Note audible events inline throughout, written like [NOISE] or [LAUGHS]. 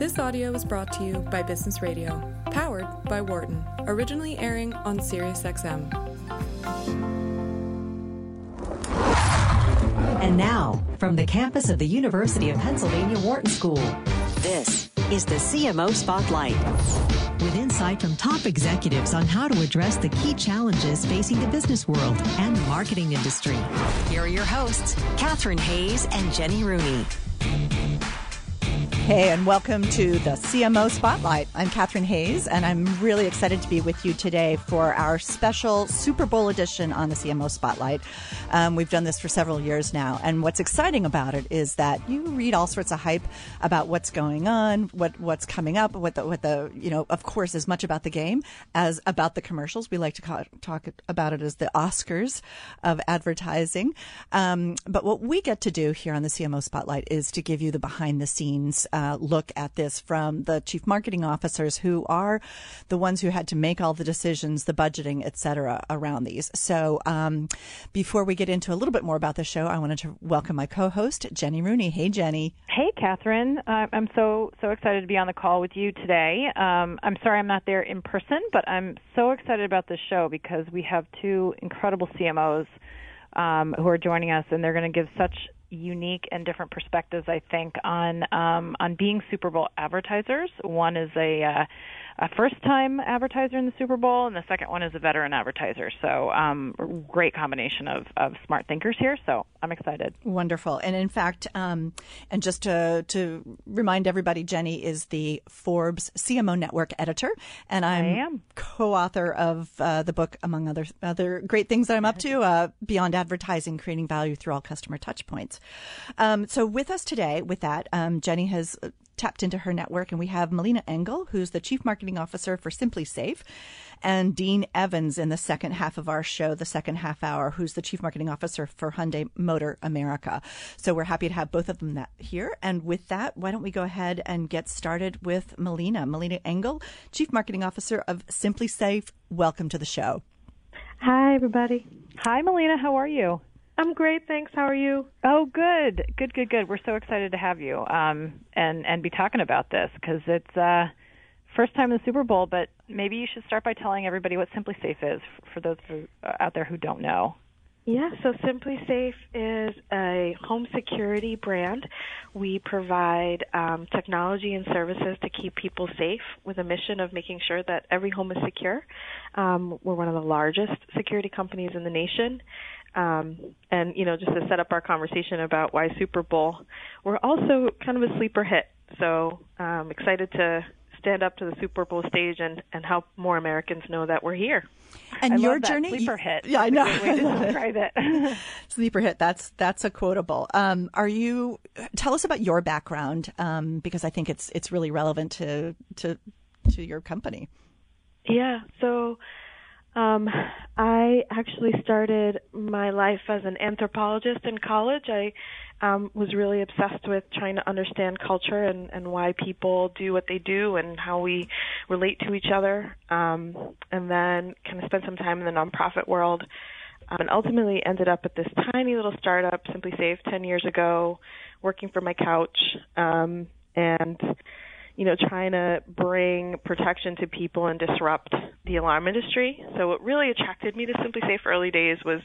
This audio was brought to you by Business Radio, powered by Wharton, originally airing on SiriusXM. And now, from the campus of the University of Pennsylvania Wharton School, this is the CMO Spotlight. With insight from top executives on how to address the key challenges facing the business world and the marketing industry. Here are your hosts, Catharine Hays and Jenny Rooney. Hey, and welcome to the CMO Spotlight. I'm Catharine Hays, and I'm really excited to be with you today for our special Super Bowl edition on the CMO Spotlight. Um, we've done this for several years now, and what's exciting about it is that you read all sorts of hype about what's going on, what what's coming up, what the what the you know, of course, as much about the game as about the commercials. We like to talk about it as the Oscars of advertising. Um, but what we get to do here on the CMO Spotlight is to give you the behind the scenes. Uh, uh, look at this from the chief marketing officers who are the ones who had to make all the decisions, the budgeting, et cetera, around these. So um, before we get into a little bit more about the show, I wanted to welcome my co-host, Jenny Rooney. Hey, Jenny. Hey, Catharine. Uh, I'm so so excited to be on the call with you today. Um, I'm sorry I'm not there in person, but I'm so excited about this show because we have two incredible CMOs um, who are joining us, and they're going to give such unique and different perspectives, I think, on um, on being Super Bowl advertisers. One is a uh, a first time advertiser in the Super Bowl, and the second one is a veteran advertiser. So, um, great combination of, of smart thinkers here. So, I'm excited. Wonderful. And in fact, um, and just to, to remind everybody, Jenny is the Forbes CMO Network editor, and I'm co author of uh, the book, among other, other great things that I'm up to, uh, Beyond Advertising Creating Value Through All Customer Touchpoints. Um, so, with us today, with that, um, Jenny has tapped into her network, and we have Melina Engel, who's the Chief Marketing Officer for SimpliSafe, and Dean Evans in the second half of our show, the second half hour, who's the Chief Marketing Officer for Hyundai Motor America. So we're happy to have both of them that here. And with that, why don't we go ahead and get started with Melina. Melina Engel, Chief Marketing Officer of SimpliSafe, Welcome to the show. Hi, everybody. Hi, Melina. How are you? I'm great, thanks. How are you? Oh, good, good, good, good. We're so excited to have you um, and and be talking about this because it's uh, first time in the Super Bowl. But maybe you should start by telling everybody what SimpliSafe is for those who, uh, out there who don't know. Yeah, so Simply Safe is a home security brand. We provide um, technology and services to keep people safe with a mission of making sure that every home is secure. Um, we're one of the largest security companies in the nation. Um, and you know, just to set up our conversation about why Super Bowl, we're also kind of a sleeper hit. So um, excited to stand up to the Super Bowl stage and, and help more Americans know that we're here. And I your journey, sleeper hit. Yeah, I know. [LAUGHS] describe it. [LAUGHS] sleeper hit. That's that's a quotable. Um, are you? Tell us about your background um, because I think it's it's really relevant to to to your company. Yeah. So um, I actually started my life as an anthropologist in college. I um, was really obsessed with trying to understand culture and, and why people do what they do and how we relate to each other. Um, and then kind of spent some time in the nonprofit world. Um, and ultimately ended up at this tiny little startup, SimpliSafe, 10 years ago, working from my couch. Um, and you know, trying to bring protection to people and disrupt the alarm industry. So what really attracted me to SimpliSafe early days was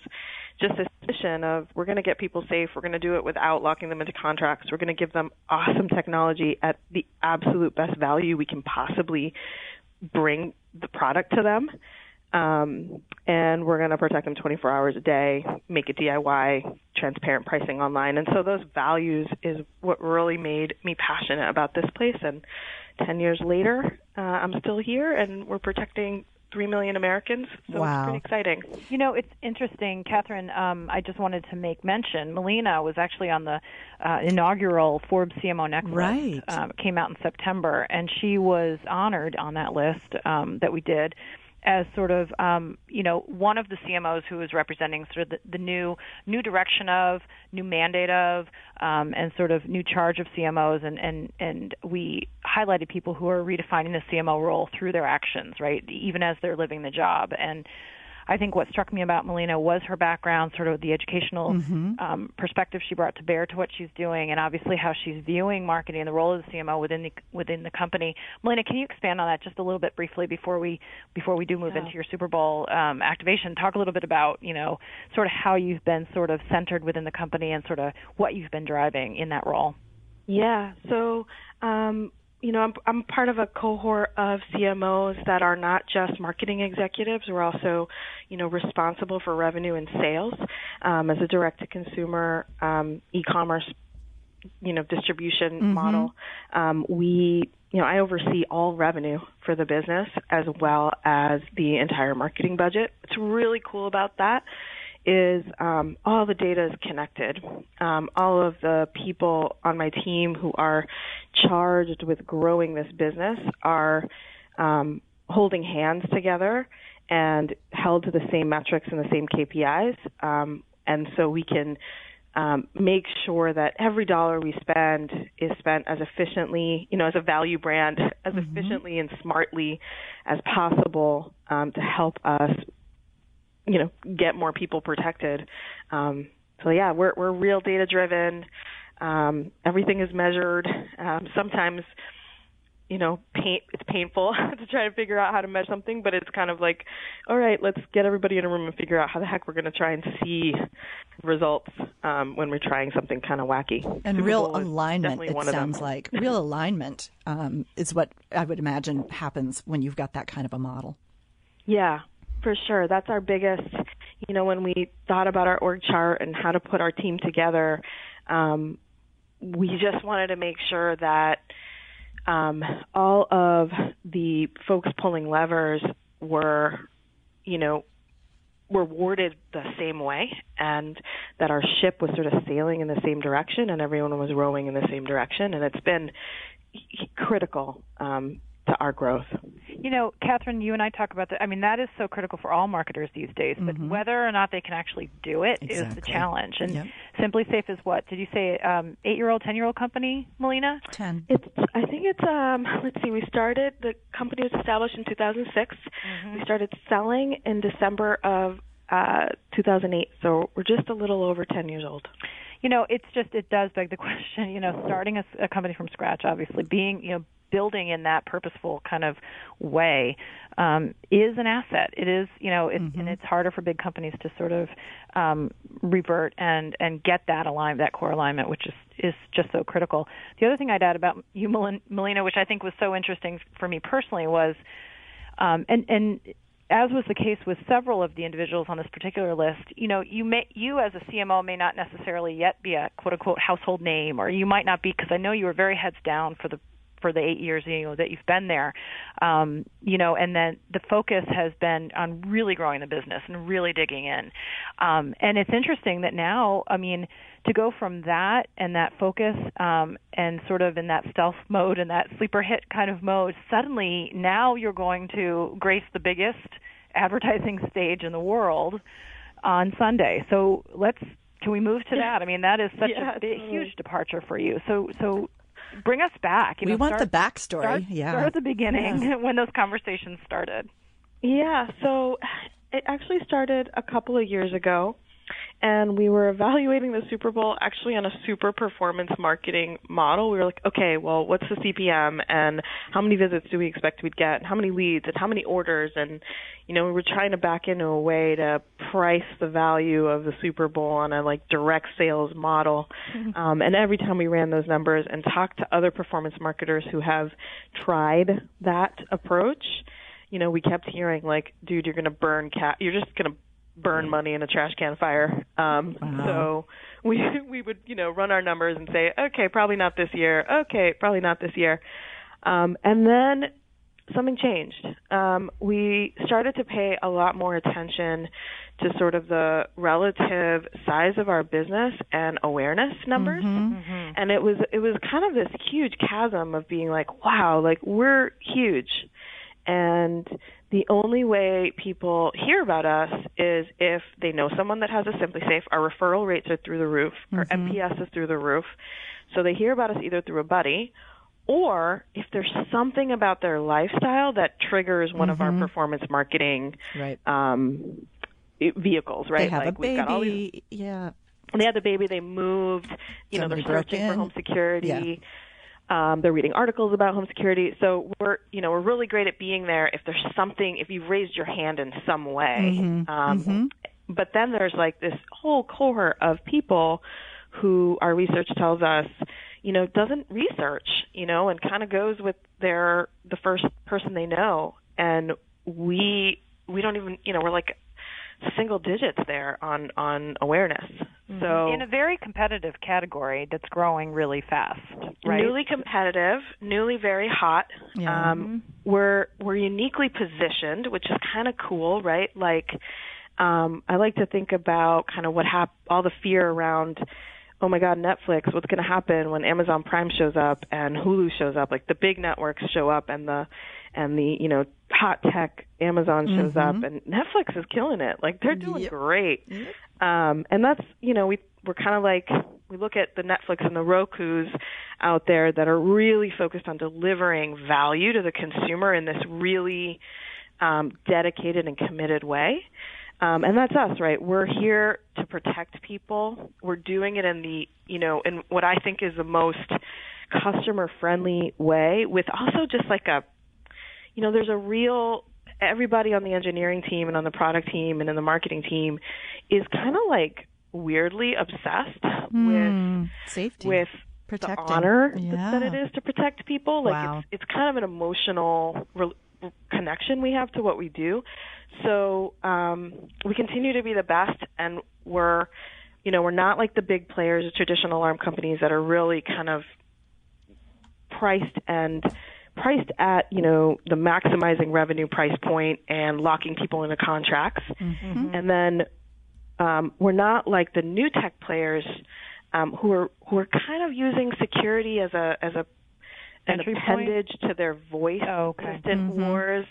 just this mission of we're going to get people safe. We're going to do it without locking them into contracts. We're going to give them awesome technology at the absolute best value we can possibly bring the product to them. Um, and we're going to protect them 24 hours a day, make it DIY, transparent pricing online. And so those values is what really made me passionate about this place. And 10 years later, uh, I'm still here and we're protecting 3 million Americans. So wow. it's pretty exciting. You know, it's interesting, Catharine. Um, I just wanted to make mention Melina was actually on the uh, inaugural Forbes CMO Next right. list. Um, came out in September, and she was honored on that list um, that we did as sort of um, you know one of the CMOs who is representing sort of the, the new new direction of new mandate of um, and sort of new charge of CMOs and and and we highlighted people who are redefining the CMO role through their actions right? Even as they're living the job. And I think what struck me about Melina was her background, sort of the educational mm-hmm. um, perspective she brought to bear to what she's doing, and obviously how she's viewing marketing and the role of the CMO within the within the company. Melina, can you expand on that just a little bit briefly before we before we do move yeah. into your Super Bowl um, activation? Talk a little bit about you know sort of how you've been sort of centered within the company and sort of what you've been driving in that role. Yeah. So um, you know, I'm, I'm part of a cohort of CMOs that are not just marketing executives. We're also, you know, responsible for revenue and sales um, as a direct-to-consumer um, e-commerce, you know, distribution mm-hmm. model. Um, we, you know, I oversee all revenue for the business as well as the entire marketing budget. What's really cool about that is um, all the data is connected. Um, all of the people on my team who are charged with growing this business are um, holding hands together and held to the same metrics and the same KPIs. Um, and so we can um, make sure that every dollar we spend is spent as efficiently, you know, as a value brand, as mm-hmm. efficiently and smartly as possible um, to help us you know get more people protected. Um, so yeah, we're we're real data driven. Um, everything is measured. Um, sometimes, you know, pain, it's painful [LAUGHS] to try to figure out how to measure something, but it's kind of like, all right, let's get everybody in a room and figure out how the heck we're going to try and see results um, when we're trying something kind of wacky. And Super real alignment, it sounds like. [LAUGHS] Real alignment um, is what I would imagine happens when you've got that kind of a model. Yeah, for sure. That's our biggest, you know, when we thought about our org chart and how to put our team together, um, we just wanted to make sure that um, all of the folks pulling levers were, you know, were worded the same way and that our ship was sort of sailing in the same direction and everyone was rowing in the same direction and it's been critical um, to our growth. You know, Catharine, you and I talk about that. I mean, that is so critical for all marketers these days. But mm-hmm. whether or not they can actually do it exactly. is the challenge. And yep. SimpliSafe is what? Did you say um, eight-year-old, ten-year-old company, Melina? Ten. It's. I think it's. Um, let's see. We started. The company was established in 2006. Mm-hmm. We started selling in December of uh, 2008. So we're just a little over 10 years old you know it's just it does beg the [LAUGHS] question you know starting a, a company from scratch obviously being you know building in that purposeful kind of way um, is an asset. It is, you know, mm-hmm. and it's harder for big companies to sort of um, revert and and get that alignment, that core alignment, which is is just so critical. The other thing I'd add about you, Melina, which I think was so interesting for me personally, was um, and and as was the case with several of the individuals on this particular list, you know, you may you as a CMO may not necessarily yet be a quote unquote household name, or you might not be because I know you were very heads down for the for the eight years you know that you've been there. Um, you know and then the focus has been on really growing the business and really digging in. Um, and it's interesting that now i mean to go from that and that focus um, and sort of in that stealth mode and that sleeper hit kind of mode suddenly now you're going to grace the biggest advertising stage in the world on sunday. So let's can we move to that? I mean, that is such yeah, a big, huge departure for you. So, so bring us back. You we know, want start, the backstory. Start, yeah, start at the beginning yeah. [LAUGHS] when those conversations started. Yeah, so it actually started a couple of years ago and we were evaluating the Super Bowl actually on a super performance marketing model. We were like, okay, well, what's the CPM and how many visits do we expect we'd get and how many leads and how many orders and you know, we were trying to back into a way to price the value of the Super Bowl on a like direct sales model. Mm-hmm. Um, and every time we ran those numbers and talked to other performance marketers who have tried that approach, you know, we kept hearing like, dude, you're going to burn cat, you're just going to burn money in a trash can fire. Um, wow. So we [LAUGHS] we would you know run our numbers and say, okay, probably not this year. Okay, probably not this year. Um, and then something changed. Um, we started to pay a lot more attention to sort of the relative size of our business and awareness numbers. Mm-hmm. Mm-hmm. And it was it was kind of this huge chasm of being like, wow, like we're huge. And the only way people hear about us is if they know someone that has a SimpliSafe. Our referral rates are through the roof. Mm-hmm. Our NPS is through the roof. So they hear about us either through a buddy or if there's something about their lifestyle that triggers one mm-hmm. of our mm-hmm. performance marketing right. um, vehicles, right? They have like a baby. Got all these, yeah. They had the baby. They moved. You Somebody know, they're searching for home security. Yeah. Um, they're reading articles about home security. So we're, you know, we're really great at being there if there's something, if you've raised your hand in some way. Mm-hmm. Um, But then there's like this whole cohort of people who our research tells us, you know, doesn't research, you know, and kind of goes with their the first person they know, and we we don't even, you know, we're like single digits there on on awareness. So in a very competitive category that's growing really fast, right? newly competitive, newly very hot. Yeah. Um, we're we're uniquely positioned, which is kind of cool, right? Like, um, I like to think about kind of what hap- all the fear around. Oh my God, Netflix! What's going to happen when Amazon Prime shows up and Hulu shows up? Like the big networks show up, and the and the you know hot tech Amazon shows up, and Netflix is killing it. Like they're doing Yep. great. Um, and that's you know we we're kind of like we look at the Netflix and the Roku's out there that are really focused on delivering value to the consumer in this really um, dedicated and committed way. Um, and that's us, right? We're here to protect people. We're doing it in the, you know, in what I think is the most customer friendly way with also just like a, you know, there's a real, everybody on the engineering team and on the product team and in the marketing team is kind of like weirdly obsessed with Mm, safety. with Protecting. the honor Yeah. that it is to protect people. Like Wow. it's it's kind of an emotional re- connection we have to what we do. So um, we continue to be the best, and we're you know we're not like the big players, the traditional alarm companies that are really kind of priced and priced at you know the maximizing revenue price point and locking people into contracts and then um, we're not like the new tech players um, who are who are kind of using security as a as a an Entry point? appendage to their voice Oh, okay. assistant wars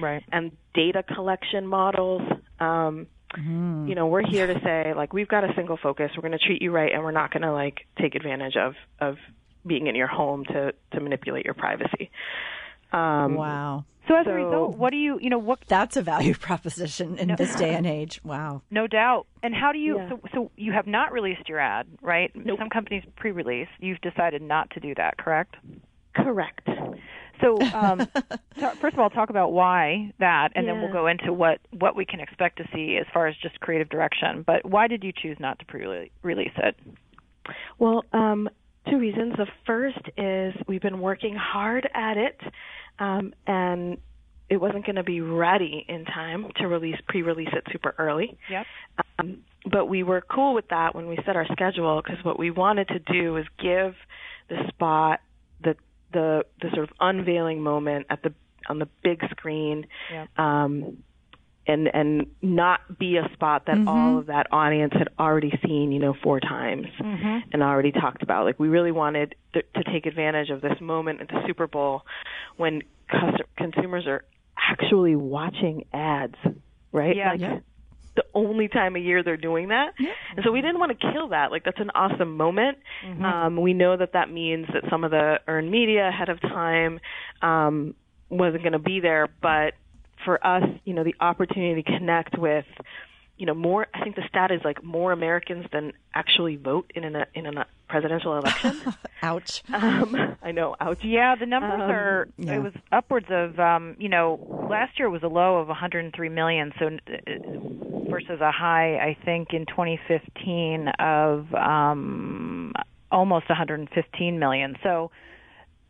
Right. and data collection models. Um, You know, we're here to say like we've got a single focus. We're going to treat you right, and we're not going to like take advantage of of being in your home to to manipulate your privacy. Um, Wow. So as So- a result, what do you, you know, what That's a value [LAUGHS] proposition in this day and age. Wow. No doubt. And how do you? Yeah. So, so you have not released your ad, right? Some companies pre-release. You've decided not to do that, correct? Correct. So, um, [LAUGHS] ta- first of all, talk about why that, and then we'll go into what what we can expect to see as far as just creative direction. But why did you choose not to pre-release it? Well, um, two reasons. The first is we've been working hard at it, um, and it wasn't going to be ready in time to release pre-release it super early. Yep. Um, but we were cool with that when we set our schedule because what we wanted to do was give the spot the the the sort of unveiling moment at the on the big screen. Yep. Um, and and not be a spot that all of that audience had already seen, you know, four times and already talked about. Like we really wanted th- to take advantage of this moment at the Super Bowl when cus- consumers are actually watching ads, right? Yeah. Like, Yeah. The only time a year they're doing that, Yeah. and so we didn't want to kill that. Like that's an awesome moment. Um, we know that that means that some of the earned media ahead of time um, wasn't going to be there, but for us, you know, the opportunity to connect with, you know, more. I think the stat is like more Americans than actually vote in an in a presidential election. [LAUGHS] Ouch. um, I know. Ouch. Yeah, the numbers Um, are. yeah. It was upwards of. Um, you know, last year was a low of 103 million. So uh, versus a high, I think in 2015 of um, almost 115 million. So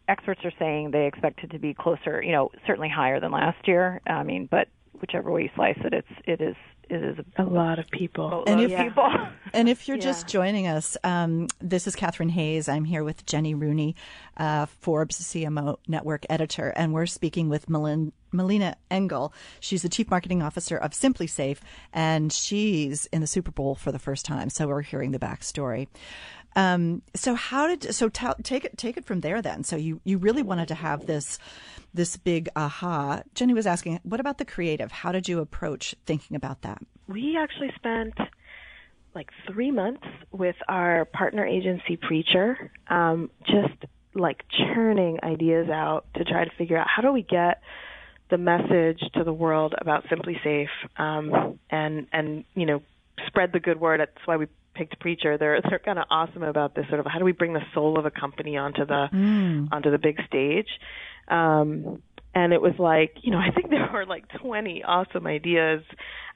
experts are saying they expect it to be closer. You know, certainly higher than last year. I mean, but whichever way you slice it, it's it is it is a A lot of people. And of if- people. And if you're just joining us, um, this is Catharine Hays. I'm here with Jenny Rooney, uh, Forbes CMO Network editor, and we're speaking with Melin- Melina Engel. She's the chief marketing officer of SimpliSafe, and she's in the Super Bowl for the first time. So we're hearing the backstory. Um, so how did so tell, take it take it from there then? So you you really wanted to have this this big aha. Jenny was asking, what about the creative? How did you approach thinking about that? we actually spent like three months with our partner agency preacher um, just like churning ideas out to try to figure out how do we get the message to the world about SimpliSafe um, and and you know spread the good word. That's why we picked Preacher. They're they're kind of awesome about this sort of how do we bring the soul of a company onto the mm. onto the big stage. Um, and it was like you know [LAUGHS] I think there were like 20 awesome ideas,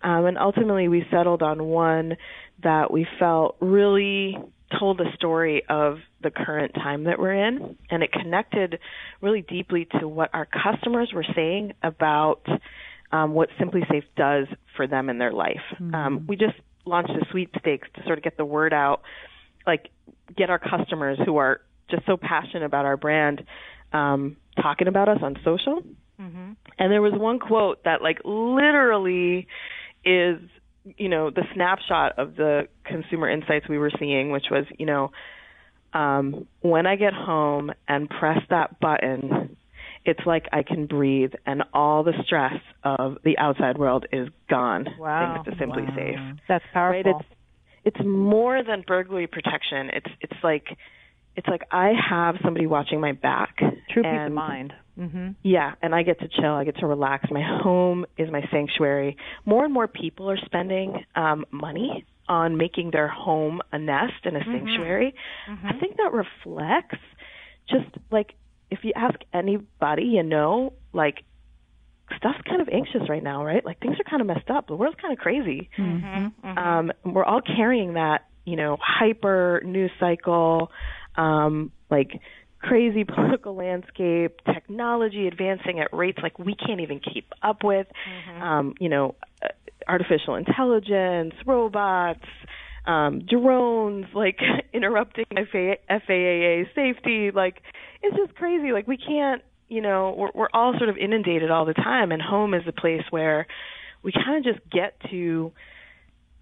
um, and ultimately we settled on one that we felt really told the story of the current time that we're in, and it connected really deeply to what our customers were saying about um, what SimpliSafe does for them in their life. Mm-hmm. Um, we just launched a sweepstakes to sort of get the word out, like get our customers who are just so passionate about our brand um, talking about us on social. Mm-hmm. And there was one quote that like literally is you know the snapshot of the consumer insights we were seeing, which was you know um, when I get home and press that button, it's like I can breathe, and all the stress of the outside world is gone. Wow, thanks to Simply wow. Safe. That's powerful. Right? It's it's more than burglary protection. It's it's like it's like I have somebody watching my back. True peace of mind. Mm-hmm. Yeah, and I get to chill. I get to relax. My home is my sanctuary. More and more people are spending um, money on making their home a nest and a mm-hmm. sanctuary. Mm-hmm. I think that reflects just like if you ask anybody you know, like stuff's kind of anxious right now, right? Like things are kind of messed up. The world's kind of crazy. Mm-hmm. mm-hmm. Um, we're all carrying that, you know, hyper news cycle, um, like crazy [LAUGHS] political landscape, technology advancing at rates like we can't even keep up with. Mm-hmm. Um, you know, uh, artificial intelligence, robots, um, drones, like [LAUGHS] interrupting FAA safety. Like it's just crazy. Like we can't, you know, we're, we're all sort of inundated all the time, and home is a place where we kind of just get to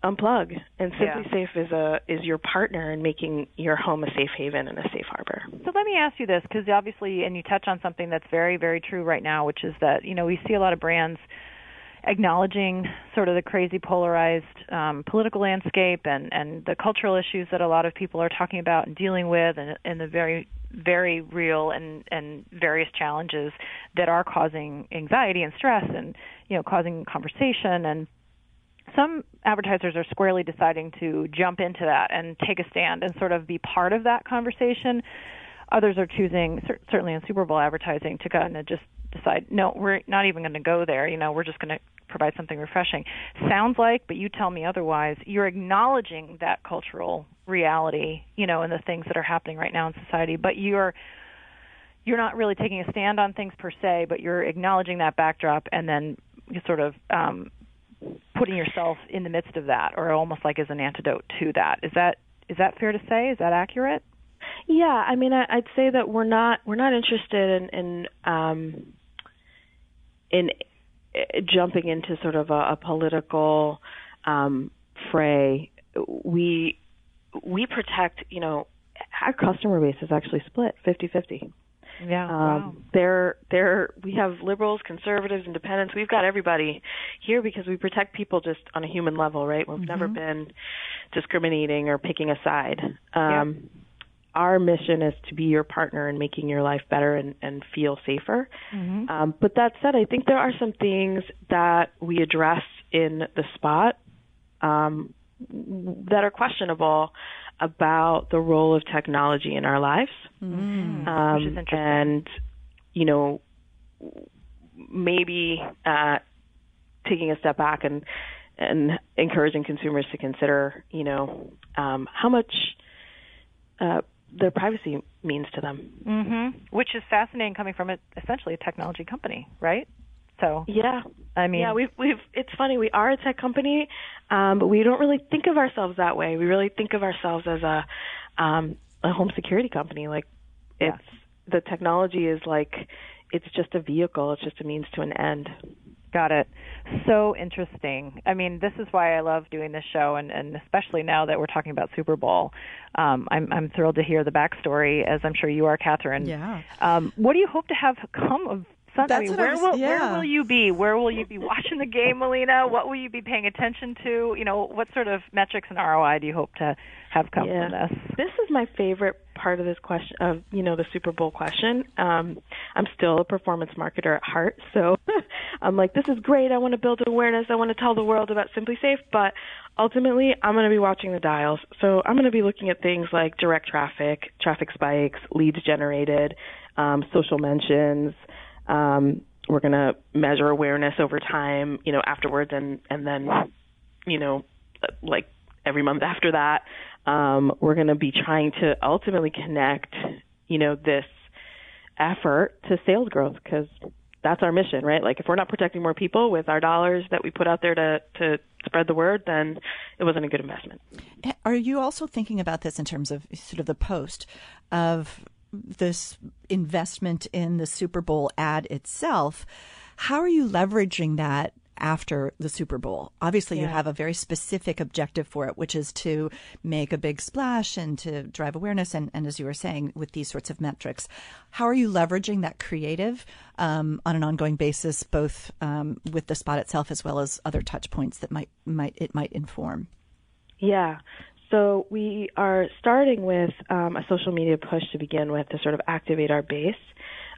unplug and simply yeah. safe is a is your partner in making your home a safe haven and a safe harbor so let me ask you this because obviously and you touch on something that's very very true right now which is that you know we see a lot of brands acknowledging sort of the crazy polarized um, political landscape and and the cultural issues that a lot of people are talking about and dealing with and, and the very very real and and various challenges that are causing anxiety and stress and you know causing conversation and some advertisers are squarely deciding to jump into that and take a stand and sort of be part of that conversation. Others are choosing, certainly in Super Bowl advertising, to kind of just decide, no, we're not even going to go there. You know, we're just going to provide something refreshing. Sounds like, but you tell me otherwise. You're acknowledging that cultural reality, you know, and the things that are happening right now in society, but you're you're not really taking a stand on things per se, but you're acknowledging that backdrop and then sort of um, putting yourself in the midst of that, or almost like as an antidote to that. Is that is that fair to say? Is that accurate? Yeah, I mean, I, would say that we're not we're not interested in in um, in uh, jumping into sort of a, a political um, fray. We we protect, you know, our customer base is actually split 50-50. Yeah. Um, wow. They're they're we have liberals, conservatives, independents. We've got everybody here because we protect people just on a human level, right? We've mm-hmm. never been discriminating or picking a side. Um, yeah. Our mission is to be your partner in making your life better and, and feel safer. Mm-hmm. Um, but that said, I think there are some things that we address in the spot um, that are questionable about the role of technology in our lives. Mm, um, and, you know, maybe uh, taking a step back and and encouraging consumers to consider, you know, um, how much uh, their privacy means to them. Mm-hmm. Which is fascinating, coming from a, essentially a technology company, right? So yeah, I mean, yeah, we've we've. It's funny. We are a tech company, um, but we don't really think of ourselves that way. We really think of ourselves as a um, a home security company. Like it's the technology is like it's just a vehicle. It's just a means to an end. Got it. So interesting. I mean, this is why I love doing this show, and, and especially now that we're talking about Super Bowl. Um, I'm, I'm thrilled to hear the backstory, as I'm sure you are, Catharine. Yeah. Um, what do you hope to have come of Sunday. That's what where was, will yeah. where will you be? Where will you be watching the game, Melina? What will you be paying attention to? You know, what sort of metrics and ROI do you hope to have come Yeah. from this? This is my favorite part of this question of you know the Super Bowl question. Um, I'm still a performance marketer at heart, so [LAUGHS] I'm like, this is great. I want to build awareness. I want to tell the world about SimpliSafe, but ultimately, I'm going to be watching the dials. So I'm going to be looking at things like direct traffic, traffic spikes, leads generated, um, social mentions. Um, we're going to measure awareness over time, you know, afterwards, and and then, you know, like every month after that. Um, we're going to be trying to ultimately connect, you know, this effort to sales growth because that's our mission, right? Like if we're not protecting more people with our dollars that we put out there to to spread the word, then it wasn't a good investment. Are you also thinking about this in terms of sort of the post of this investment in the Super Bowl ad itself? How are you leveraging that after the Super Bowl? Obviously, you have a very specific objective for it, which is to make a big splash and to drive awareness. And, and as you were saying, with these sorts of metrics, how are you leveraging that creative um, on an ongoing basis, both um, with the spot itself as well as other touch points that might might it might inform? Yeah. So we are starting with um, a social media push to begin with to sort of activate our base.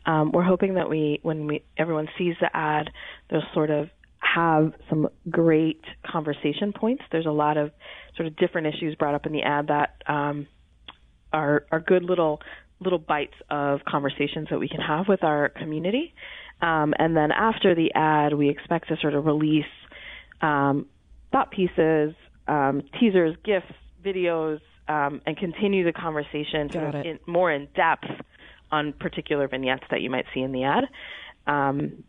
Um, we're hoping that we, when we everyone sees the ad, they'll sort of have some great conversation points. There's a lot of sort of different issues brought up in the ad that um, are are good little little bites of conversations that we can have with our community. Um, and then after the ad, we expect to sort of release um, thought pieces, um, teasers, gifs, videos, um, and continue the conversation sort of in, more in depth on particular vignettes that you might see in the ad. Um,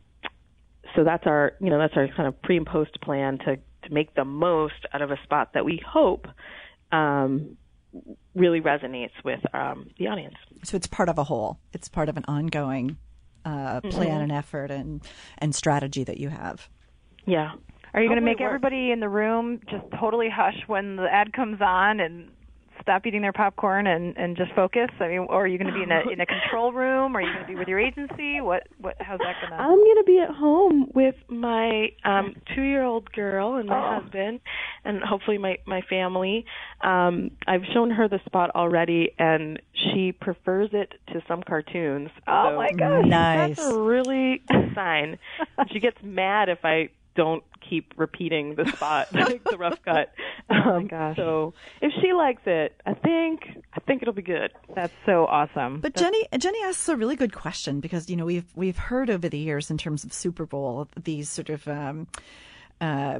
so that's our, you know, that's our kind of pre and post plan to to make the most out of a spot that we hope um, really resonates with um, the audience. So it's part of a whole. It's part of an ongoing uh, plan and effort and and strategy that you have. Yeah. Are you going to make everybody in the room just totally hush when the ad comes on and stop eating their popcorn and and just focus? I mean, or are you going to be in a [LAUGHS] in a control room? Are you going to be with your agency? What what how's that going to? I'm going to be at home with my um, two-year-old girl and my Oh. husband, and hopefully my my family. Um, I've shown her the spot already, and she prefers it to some cartoons. Oh so my gosh. Nice. That's a really good sign. [LAUGHS] she gets mad if I don't keep repeating the spot, [LAUGHS] like the rough cut. [LAUGHS] Um, gosh. So if she likes it, I think I think it'll be good. That's so awesome. But Jenny, Jenny asks a really good question because you know we've we've heard over the years in terms of Super Bowl these sort of um, uh,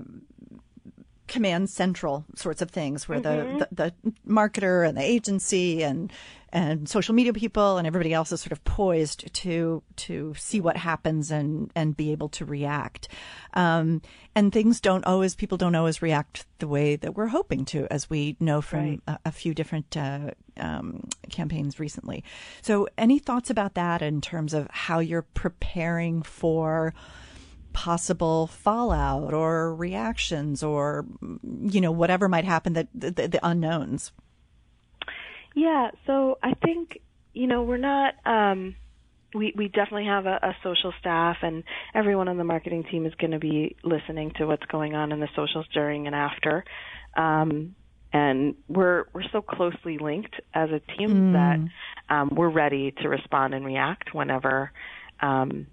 command central sorts of things where the, the the marketer and the agency and and social media people and everybody else is sort of poised to to see what happens and and be able to react. Um, and things don't always people don't always react the way that we're hoping to as we know from Right. a, a few different uh, um, campaigns recently. So any thoughts about that in terms of how you're preparing for possible fallout or reactions or you know whatever might happen that the, the unknowns Yeah, so I think you know we're not. Um, we we definitely have a, a social staff, and everyone on the marketing team is going to be listening to what's going on in the socials during and after. Um, and we're we're so closely linked as a team that um, we're ready to respond and react whenever um,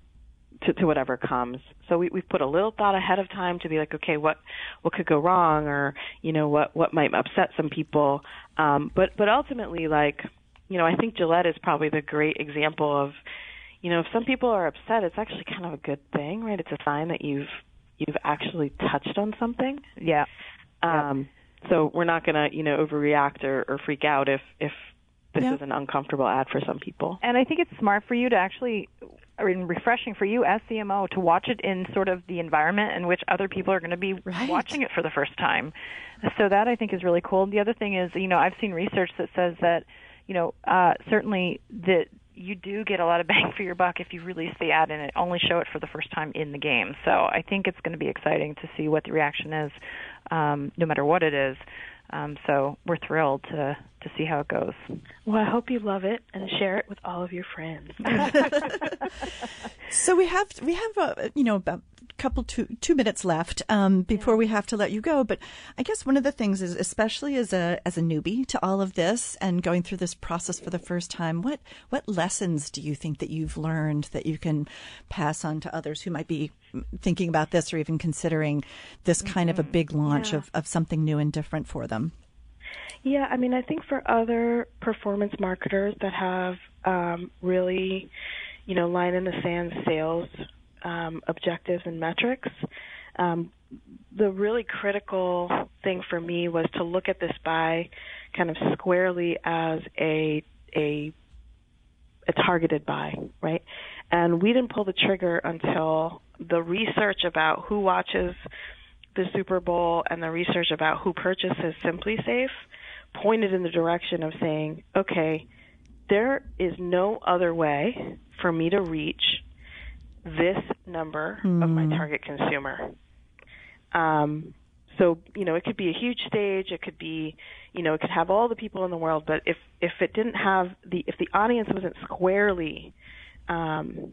to, to whatever comes. So we, we've put a little thought ahead of time to be like, okay, what what could go wrong, or you know, what what might upset some people. Um, but but ultimately, like, you know, I think Gillette is probably the great example of, you know, if some people are upset, it's actually kind of a good thing, right? It's a sign that you've you've actually touched on something. yeah. Um, so we're not going to, you know, overreact or, or freak out if if this Yeah. is an uncomfortable ad for some people. And I think it's smart for you to actually, refreshing for you as CMO to watch it in sort of the environment in which other people are going to be Right. watching it for the first time. So that I think is really cool. The other thing is, you know, I've seen research that says that, you know, uh, certainly that you do get a lot of [LAUGHS] bang for your buck if you release the ad and it only show it for the first time in the game. So I think it's going to be exciting to see what the reaction is, um, no matter what it is. Um, so we're thrilled to to see how it goes. Well, I hope you love it and share it with all of your friends. [LAUGHS] [LAUGHS] So we have we have a you know about couple two two minutes left um, before yeah. we have to let you go. But I guess one of the things is, especially as a as a newbie to all of this and going through this process for the first time, what what lessons do you think that you've learned that you can pass on to others who might be thinking about this or even considering this kind mm-hmm. of a mm-hmm. big launch yeah. of, of something new and different for them? Yeah, I mean, I think for other performance marketers that have um, really, you know, line in the sand sales um, objectives and metrics. Um, the really critical thing for me was to look at this buy kind of squarely as a a a targeted buy, right? And we didn't pull the trigger until the research about who watches the Super Bowl and the research about who purchases SimpliSafe pointed in the direction of saying, okay, there is no other way for me to reach this number mm. of my hmm. target consumer. Um, so you know, it could be a huge stage. It could be, you know, it could have all the people in the world. But if if it didn't have the if the audience wasn't squarely um,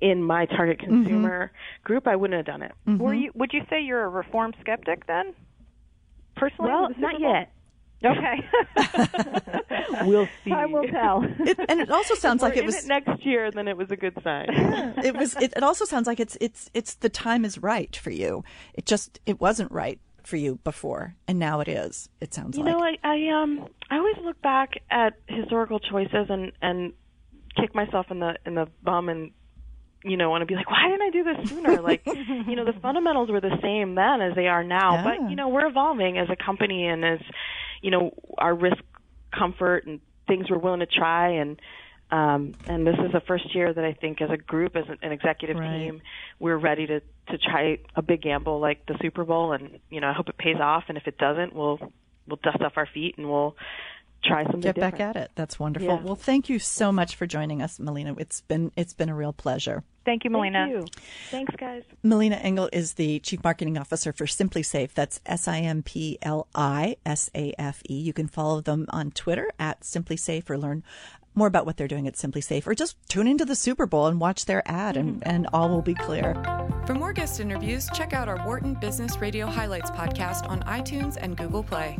in my target mm-hmm. consumer mm-hmm. group, I wouldn't have done it. Mm-hmm. Were you? Would you say you're a reform skeptic then? Personally, well, not yet. Okay. [LAUGHS] we'll see. Time will tell. It, and it also sounds like it was it next year. Then it was a good sign. Yeah, [LAUGHS] it was. It, it also sounds like it's it's it's the time is right for you. It just it wasn't right for you before, and now it is. It sounds you like. You know, I, I um I always look back at historical choices and and kick myself in the in the bum and you know want to be like why didn't i do this sooner like you know the [LAUGHS] fundamentals were the same then as they are now yeah. but you know we're evolving as a company and as you know our risk comfort and things we're willing to try and um, and this is the first year that I think, as a group, as an executive right. team, we're ready to to try a big gamble like the Super Bowl, and you know, I hope it pays off. And if it doesn't, we'll we'll dust off our feet and we'll try something. Get different. back at it. That's wonderful. Yeah. Well, thank you so much for joining us, Melina. It's been it's been a real pleasure. Thank you, Melina. Thank you. Thanks, guys. Melina Engel is the Chief Marketing Officer for SimpliSafe. That's S I M P L I S A F E. You can follow them on Twitter at SimpliSafe or learn more about what they're doing at SimpliSafe or just tune into the Super Bowl and watch their ad and, and all will be clear. For more guest interviews, check out our Wharton Business Radio Highlights podcast on iTunes and Google Play.